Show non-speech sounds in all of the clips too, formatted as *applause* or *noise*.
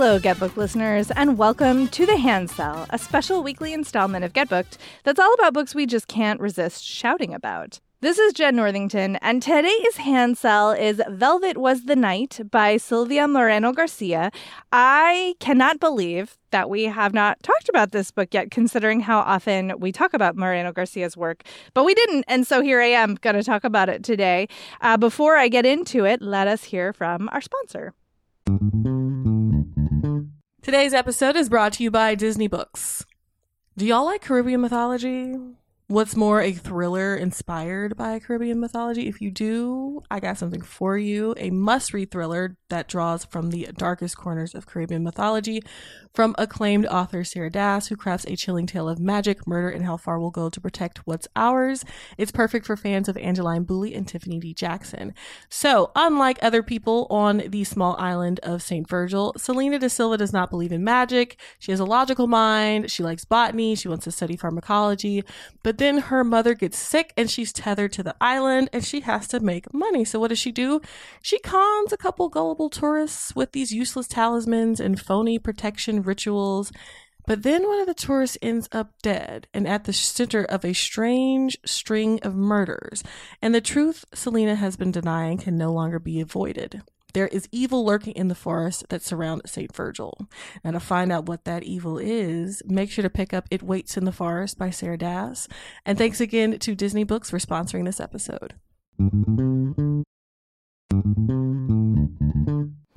Hello, Get Booked listeners, and welcome to the Hand Sell, a special weekly installment of Get Booked that's all about books we just can't resist shouting about. This is Jenn Northington, and today's hand sell is Velvet Was the Night by Silvia Moreno Garcia. I cannot believe that we have not talked about this book yet, considering how often we talk about Moreno Garcia's work, but we didn't. And so here I am going to talk about it today. Uh, before I get into it, let us hear from our sponsor. Today's episode is brought to you by Disney Books. Do y'all like Caribbean mythology? What's more, a thriller inspired by Caribbean mythology? If you do, I got something for you. A must read thriller that draws from the darkest corners of Caribbean mythology from acclaimed author Sarah Dass, who crafts a chilling tale of magic, murder, and how far we'll go to protect what's ours. It's perfect for fans of Angeline Boulley and Tiffany D. Jackson. So, unlike other people on the small island of St. Virgil, Selena da Silva does not believe in magic. She has a logical mind. She likes botany. She wants to study pharmacology. But then her mother gets sick and she's tethered to the island and she has to make money. So what does she do? She cons a couple gullible tourists with these useless talismans and phony protection rituals. But then one of the tourists ends up dead and at the center of a strange string of murders. And the truth Selena has been denying can no longer be avoided. There is evil lurking in the forest that surround St. Virgil. And to find out what that evil is, make sure to pick up It Waits in the Forest by Sarah Dass. And thanks again to Disney Books for sponsoring this episode.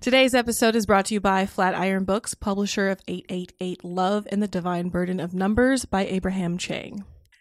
Today's episode is brought to you by Flatiron Books, publisher of 888 Love and the Divine Burden of Numbers by Abraham Chang.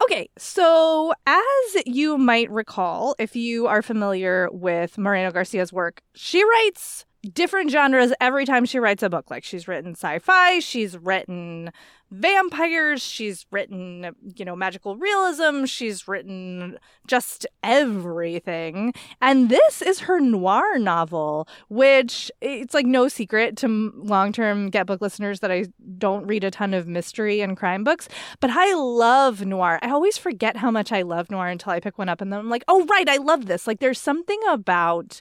Okay, so as you might recall, if you are familiar with Moreno Garcia's work, she writes different genres every time she writes a book. Like she's written sci-fi, she's written vampires, she's written, you know, magical realism, she's written just everything. And this is her noir novel, which it's like no secret to long-term get book listeners that I don't read a ton of mystery and crime books, but I love noir. I always forget how much I love noir until I pick one up and then I'm like, "Oh right, I love this." Like there's something about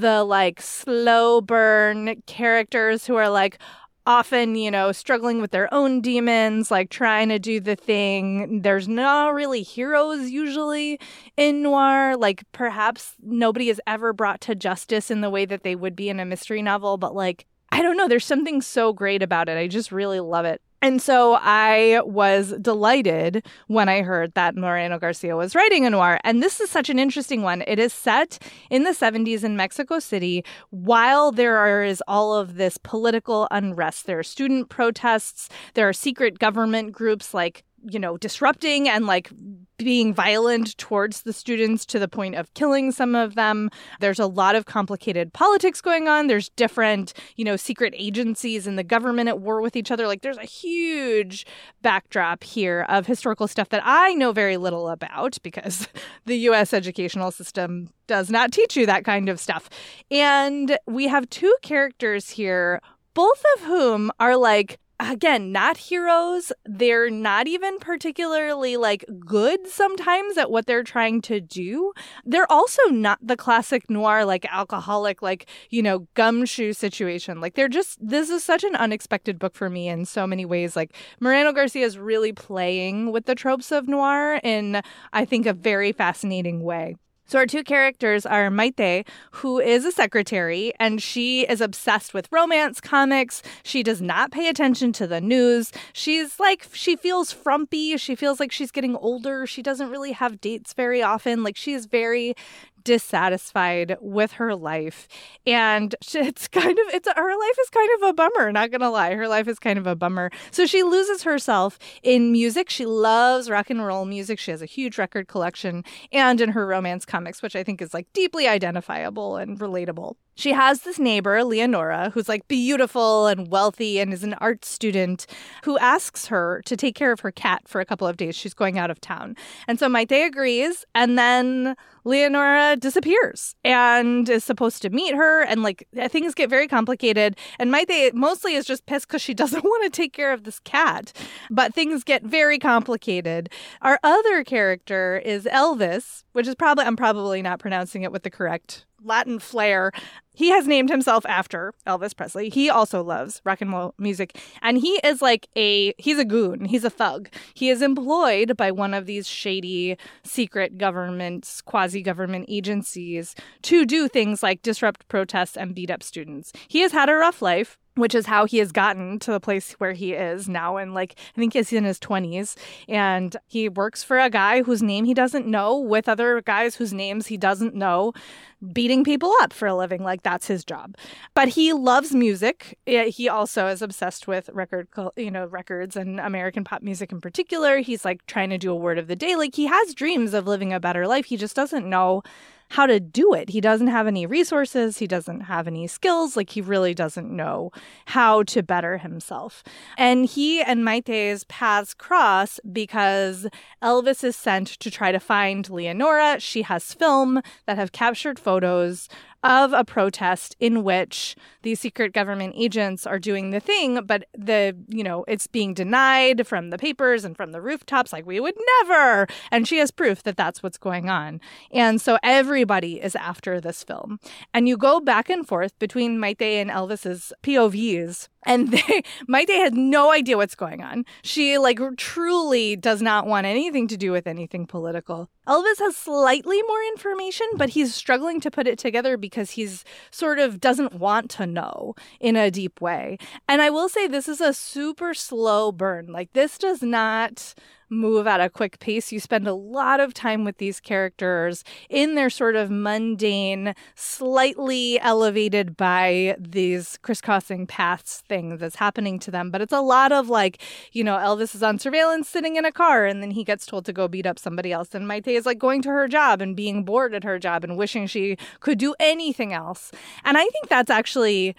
the like slow burn characters who are like often, you know, struggling with their own demons, like trying to do the thing. There's not really heroes usually in noir. Like perhaps nobody is ever brought to justice in the way that they would be in a mystery novel, but like I don't know, there's something so great about it. I just really love it. And so I was delighted when I heard that Moreno Garcia was writing a noir. And this is such an interesting one. It is set in the 70s in Mexico City while there is all of this political unrest. There are student protests, there are secret government groups like you know, disrupting and like being violent towards the students to the point of killing some of them. There's a lot of complicated politics going on. There's different, you know, secret agencies and the government at war with each other. Like there's a huge backdrop here of historical stuff that I know very little about because *laughs* the US educational system does not teach you that kind of stuff. And we have two characters here both of whom are like again, not heroes. They're not even particularly like good sometimes at what they're trying to do. They're also not the classic noir, like alcoholic, like, you know, gumshoe situation. Like, they're just, this is such an unexpected book for me in so many ways. Like, Moreno Garcia is really playing with the tropes of noir in, I think, a very fascinating way. So our two characters are Maite, who is a secretary, and she is obsessed with romance comics. She does not pay attention to the news. She's like she feels frumpy. She feels like she's getting older. She doesn't really have dates very often. Like she is very dissatisfied with her life. And *laughs* it's kind of it's her life is kind of a bummer not gonna lie. Her life is kind of a bummer. So she loses herself in music. She loves rock and roll music. She has a huge record collection and in her romance comics which i think is like deeply identifiable and relatable she has this neighbor, Leonora, who's like beautiful and wealthy and is an art student, who asks her to take care of her cat for a couple of days. She's going out of town. And so Maite agrees, and then Leonora disappears and is supposed to meet her. And like things get very complicated. And Maite mostly is just pissed because she *laughs* doesn't want to take care of this cat. But things get very complicated. Our other character is Elvis, which is probably, I'm probably not pronouncing it with the correct Latin flair. He has named himself after Elvis Presley. He also loves rock and roll music. And he is like a he's a goon. He's a thug. He is employed by one of these shady secret governments, quasi-government agencies to do things like disrupt protests and beat up students. He has had a rough life which is how he has gotten to the place where he is now and like i think he's in his 20s and he works for a guy whose name he doesn't know with other guys whose names he doesn't know beating people up for a living like that's his job. But he loves music. He also is obsessed with record you know records and american pop music in particular. He's like trying to do a word of the day. Like he has dreams of living a better life. He just doesn't know how to do it. He doesn't have any resources, he doesn't have any skills, like he really doesn't know how to better himself. And he and Maite's paths cross because Elvis is sent to try to find Leonora. She has film that have captured photos photos of a protest in which these secret government agents are doing the thing, but the, you know, it's being denied from the papers and from the rooftops, like we would never. And she has proof that that's what's going on. And so everybody is after this film. And you go back and forth between Maite and Elvis's POVs and they *laughs* Maite has no idea what's going on. She like truly does not want anything to do with anything political. Elvis has slightly more information, but he's struggling to put it together because he's sort of doesn't want to know in a deep way. And I will say this is a super slow burn. Like this does not move at a quick pace. You spend a lot of time with these characters in their sort of mundane, slightly elevated by these crisscrossing paths thing that's happening to them. But it's a lot of like, you know, Elvis is on surveillance sitting in a car and then he gets told to go beat up somebody else. And Maite is like going to her job and being bored at her job and wishing she could do anything else. And I think that's actually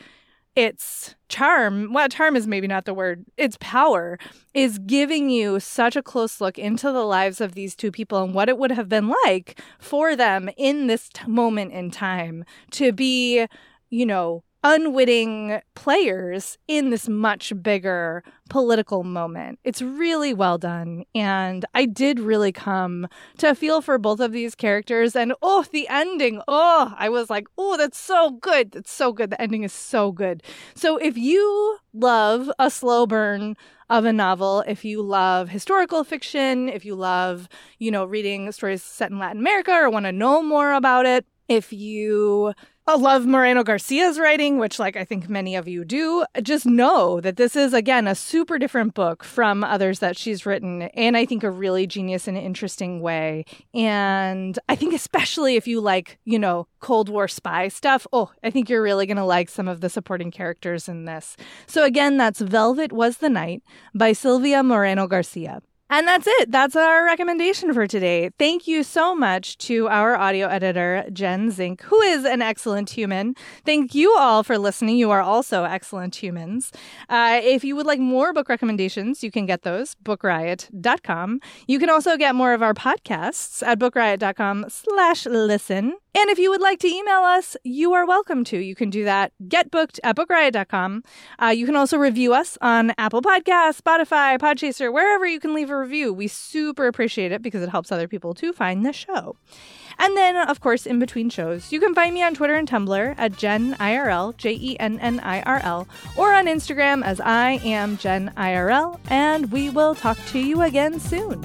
its charm, well, charm is maybe not the word, its power is giving you such a close look into the lives of these two people and what it would have been like for them in this t- moment in time to be, you know, unwitting players in this much bigger political moment. It's really well done. And I did really come to feel for both of these characters. And oh, the ending. Oh, I was like, oh, that's so good. That's so good. The ending is so good. So if you love a slow burn, of a novel if you love historical fiction, if you love, you know, reading stories set in Latin America or want to know more about it, if you uh, love Moreno Garcia's writing, which, like, I think many of you do. Just know that this is, again, a super different book from others that she's written, and I think a really genius and interesting way. And I think, especially if you like, you know, Cold War spy stuff, oh, I think you're really going to like some of the supporting characters in this. So, again, that's Velvet Was the Night by Silvia Moreno Garcia. And that's it. That's our recommendation for today. Thank you so much to our audio editor, Jen Zink, who is an excellent human. Thank you all for listening. You are also excellent humans. Uh, if you would like more book recommendations, you can get those, bookriot.com. You can also get more of our podcasts at bookriot.com slash listen. And if you would like to email us, you are welcome to. You can do that. Get booked at bookriot.com. Uh, you can also review us on Apple Podcasts, Spotify, Podchaser, wherever you can leave a review. We super appreciate it because it helps other people to find the show. And then, of course, in between shows, you can find me on Twitter and Tumblr at Jen IRL, J E N N I R L, or on Instagram as I am Jen IRL. And we will talk to you again soon.